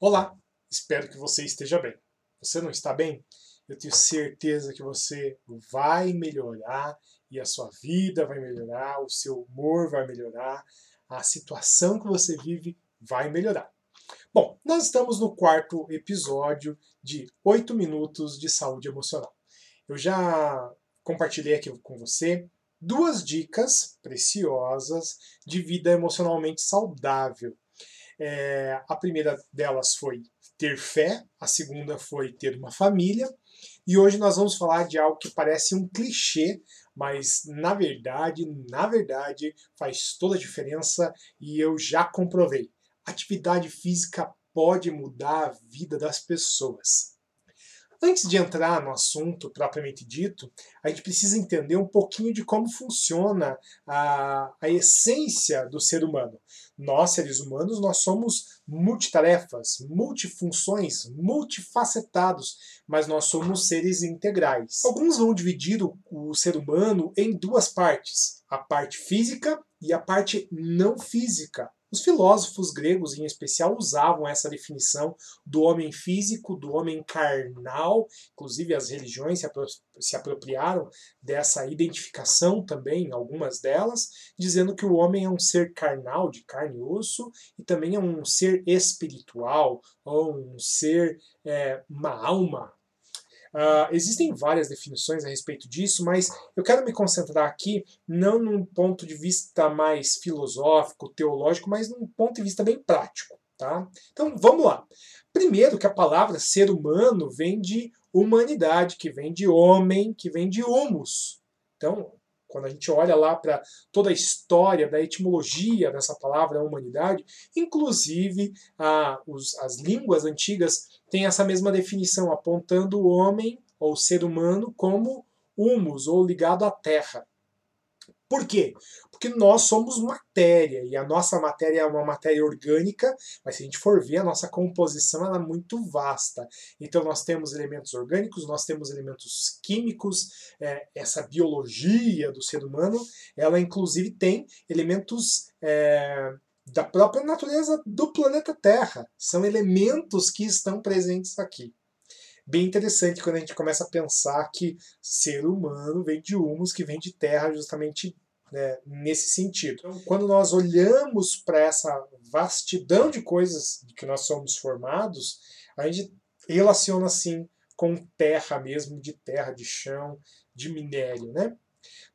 Olá, espero que você esteja bem. Você não está bem? Eu tenho certeza que você vai melhorar e a sua vida vai melhorar, o seu humor vai melhorar, a situação que você vive vai melhorar. Bom, nós estamos no quarto episódio de 8 minutos de saúde emocional. Eu já compartilhei aqui com você duas dicas preciosas de vida emocionalmente saudável é, a primeira delas foi ter fé, a segunda foi ter uma família, e hoje nós vamos falar de algo que parece um clichê, mas na verdade, na verdade, faz toda a diferença e eu já comprovei. Atividade física pode mudar a vida das pessoas. Antes de entrar no assunto propriamente dito, a gente precisa entender um pouquinho de como funciona a, a essência do ser humano. Nós, seres humanos, nós somos multitarefas, multifunções, multifacetados, mas nós somos seres integrais. Alguns vão dividir o, o ser humano em duas partes, a parte física e a parte não física. Os filósofos gregos, em especial, usavam essa definição do homem físico, do homem carnal, inclusive as religiões se apropriaram dessa identificação também, algumas delas, dizendo que o homem é um ser carnal, de carne e osso, e também é um ser espiritual, ou um ser, é, uma alma, Uh, existem várias definições a respeito disso, mas eu quero me concentrar aqui não num ponto de vista mais filosófico, teológico, mas num ponto de vista bem prático. Tá? Então vamos lá. Primeiro que a palavra ser humano vem de humanidade, que vem de homem, que vem de humus. Então, quando a gente olha lá para toda a história da etimologia dessa palavra humanidade, inclusive ah, os, as línguas antigas têm essa mesma definição, apontando o homem ou ser humano como humus ou ligado à terra. Por quê? Porque nós somos matéria e a nossa matéria é uma matéria orgânica, mas se a gente for ver, a nossa composição ela é muito vasta. Então nós temos elementos orgânicos, nós temos elementos químicos, é, essa biologia do ser humano, ela inclusive tem elementos. É, da própria natureza do planeta Terra. São elementos que estão presentes aqui bem interessante quando a gente começa a pensar que ser humano vem de humus, que vem de terra, justamente né, nesse sentido. Então, quando nós olhamos para essa vastidão de coisas de que nós somos formados, a gente relaciona assim com terra mesmo, de terra, de chão, de minério, né?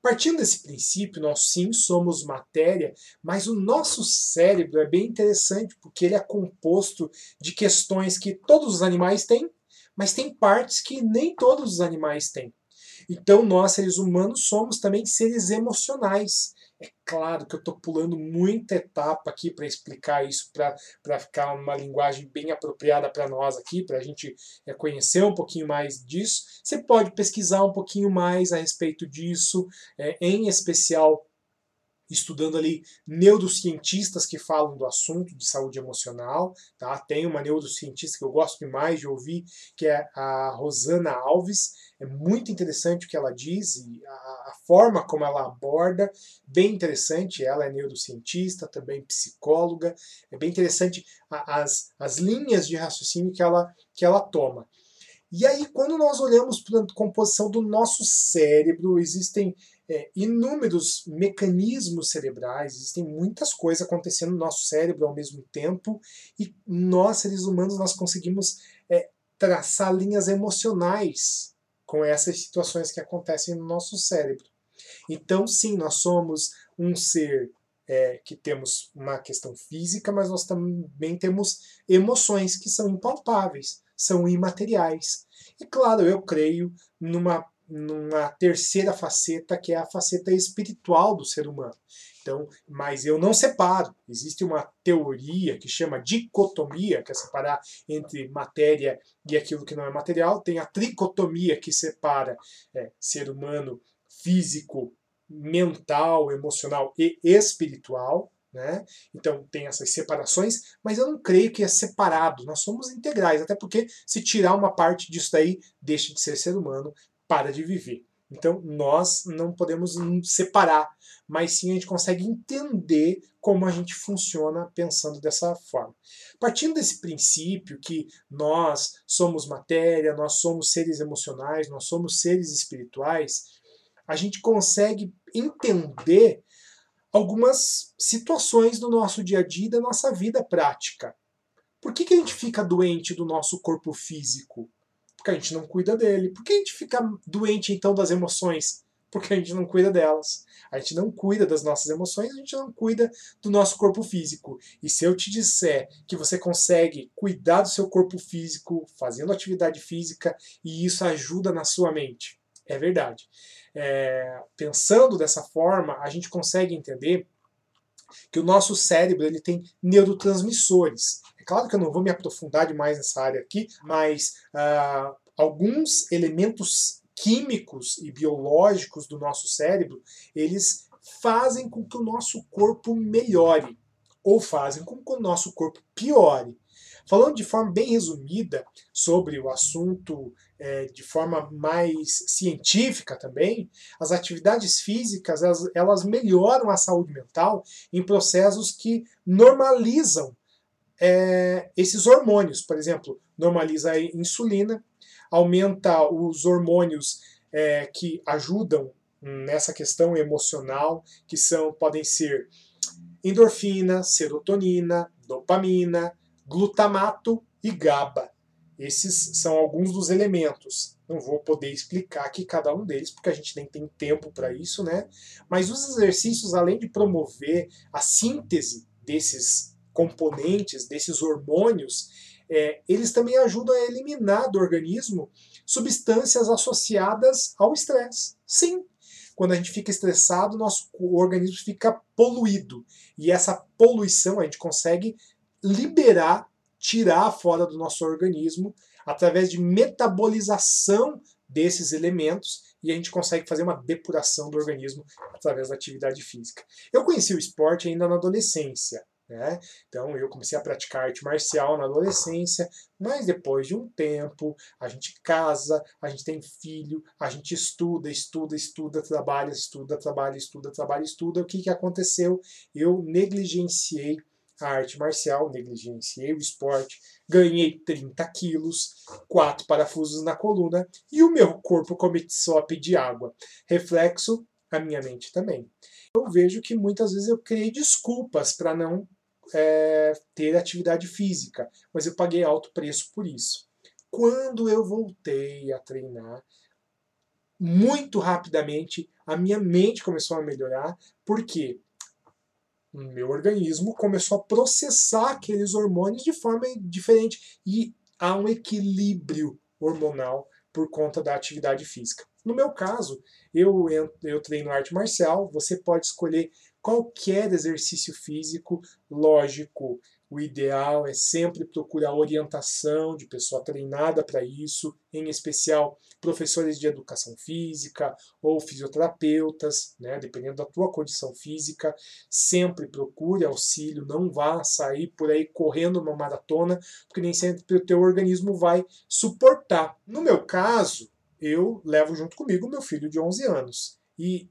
Partindo desse princípio, nós sim somos matéria, mas o nosso cérebro é bem interessante porque ele é composto de questões que todos os animais têm mas tem partes que nem todos os animais têm. Então, nós, seres humanos, somos também seres emocionais. É claro que eu estou pulando muita etapa aqui para explicar isso, para ficar uma linguagem bem apropriada para nós aqui, para a gente é, conhecer um pouquinho mais disso. Você pode pesquisar um pouquinho mais a respeito disso, é, em especial estudando ali neurocientistas que falam do assunto de saúde emocional. Tá? Tem uma neurocientista que eu gosto demais de ouvir, que é a Rosana Alves. É muito interessante o que ela diz e a, a forma como ela aborda, bem interessante. Ela é neurocientista, também psicóloga. É bem interessante as, as linhas de raciocínio que ela, que ela toma. E aí, quando nós olhamos para a composição do nosso cérebro, existem é, inúmeros mecanismos cerebrais, existem muitas coisas acontecendo no nosso cérebro ao mesmo tempo e nós, seres humanos, nós conseguimos é, traçar linhas emocionais com essas situações que acontecem no nosso cérebro. Então, sim, nós somos um ser é, que temos uma questão física, mas nós também temos emoções que são impalpáveis, são imateriais. E claro, eu creio numa numa terceira faceta, que é a faceta espiritual do ser humano. Então, mas eu não separo. Existe uma teoria que chama dicotomia, que é separar entre matéria e aquilo que não é material. Tem a tricotomia, que separa é, ser humano físico, mental, emocional e espiritual. Né? Então tem essas separações, mas eu não creio que é separado. Nós somos integrais, até porque se tirar uma parte disso daí, deixa de ser ser humano, para de viver. Então, nós não podemos separar, mas sim a gente consegue entender como a gente funciona pensando dessa forma. Partindo desse princípio que nós somos matéria, nós somos seres emocionais, nós somos seres espirituais, a gente consegue entender algumas situações do nosso dia a dia, da nossa vida prática. Por que, que a gente fica doente do nosso corpo físico? Porque a gente não cuida dele. Por que a gente fica doente então das emoções? Porque a gente não cuida delas. A gente não cuida das nossas emoções, a gente não cuida do nosso corpo físico. E se eu te disser que você consegue cuidar do seu corpo físico fazendo atividade física e isso ajuda na sua mente, é verdade. É, pensando dessa forma, a gente consegue entender que o nosso cérebro ele tem neurotransmissores. É claro que eu não vou me aprofundar demais nessa área aqui, mas uh, alguns elementos químicos e biológicos do nosso cérebro, eles fazem com que o nosso corpo melhore ou fazem com que o nosso corpo piore. Falando de forma bem resumida sobre o assunto, é, de forma mais científica também, as atividades físicas elas, elas melhoram a saúde mental em processos que normalizam é, esses hormônios. Por exemplo, normaliza a insulina, aumenta os hormônios é, que ajudam nessa questão emocional, que são podem ser endorfina, serotonina, dopamina, glutamato e GABA. Esses são alguns dos elementos. Não vou poder explicar aqui cada um deles, porque a gente nem tem tempo para isso, né? Mas os exercícios, além de promover a síntese desses componentes, desses hormônios, é, eles também ajudam a eliminar do organismo substâncias associadas ao estresse. Sim, quando a gente fica estressado, nosso organismo fica poluído. E essa poluição a gente consegue liberar, tirar fora do nosso organismo através de metabolização desses elementos e a gente consegue fazer uma depuração do organismo através da atividade física. Eu conheci o esporte ainda na adolescência. Né? Então eu comecei a praticar arte marcial na adolescência, mas depois de um tempo a gente casa, a gente tem filho, a gente estuda, estuda, estuda, trabalha, estuda, trabalha, estuda, trabalha, estuda. O que, que aconteceu? Eu negligenciei a arte marcial, negligenciei o esporte, ganhei 30 quilos, quatro parafusos na coluna e o meu corpo começou a pedir água. Reflexo, a minha mente também. Eu vejo que muitas vezes eu criei desculpas para não é, ter atividade física, mas eu paguei alto preço por isso. Quando eu voltei a treinar, muito rapidamente a minha mente começou a melhorar, porque meu organismo começou a processar aqueles hormônios de forma diferente e há um equilíbrio hormonal por conta da atividade física. No meu caso, eu, eu treino arte marcial, você pode escolher qualquer exercício físico, lógico, o ideal é sempre procurar orientação de pessoa treinada para isso, em especial professores de educação física ou fisioterapeutas, né, dependendo da tua condição física. Sempre procure auxílio, não vá sair por aí correndo uma maratona, porque nem sempre o teu organismo vai suportar. No meu caso, eu levo junto comigo meu filho de 11 anos. E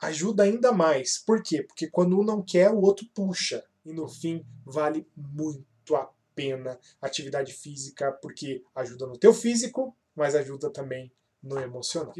ajuda ainda mais. Por quê? Porque quando um não quer, o outro puxa e no fim vale muito a pena atividade física porque ajuda no teu físico, mas ajuda também no emocional.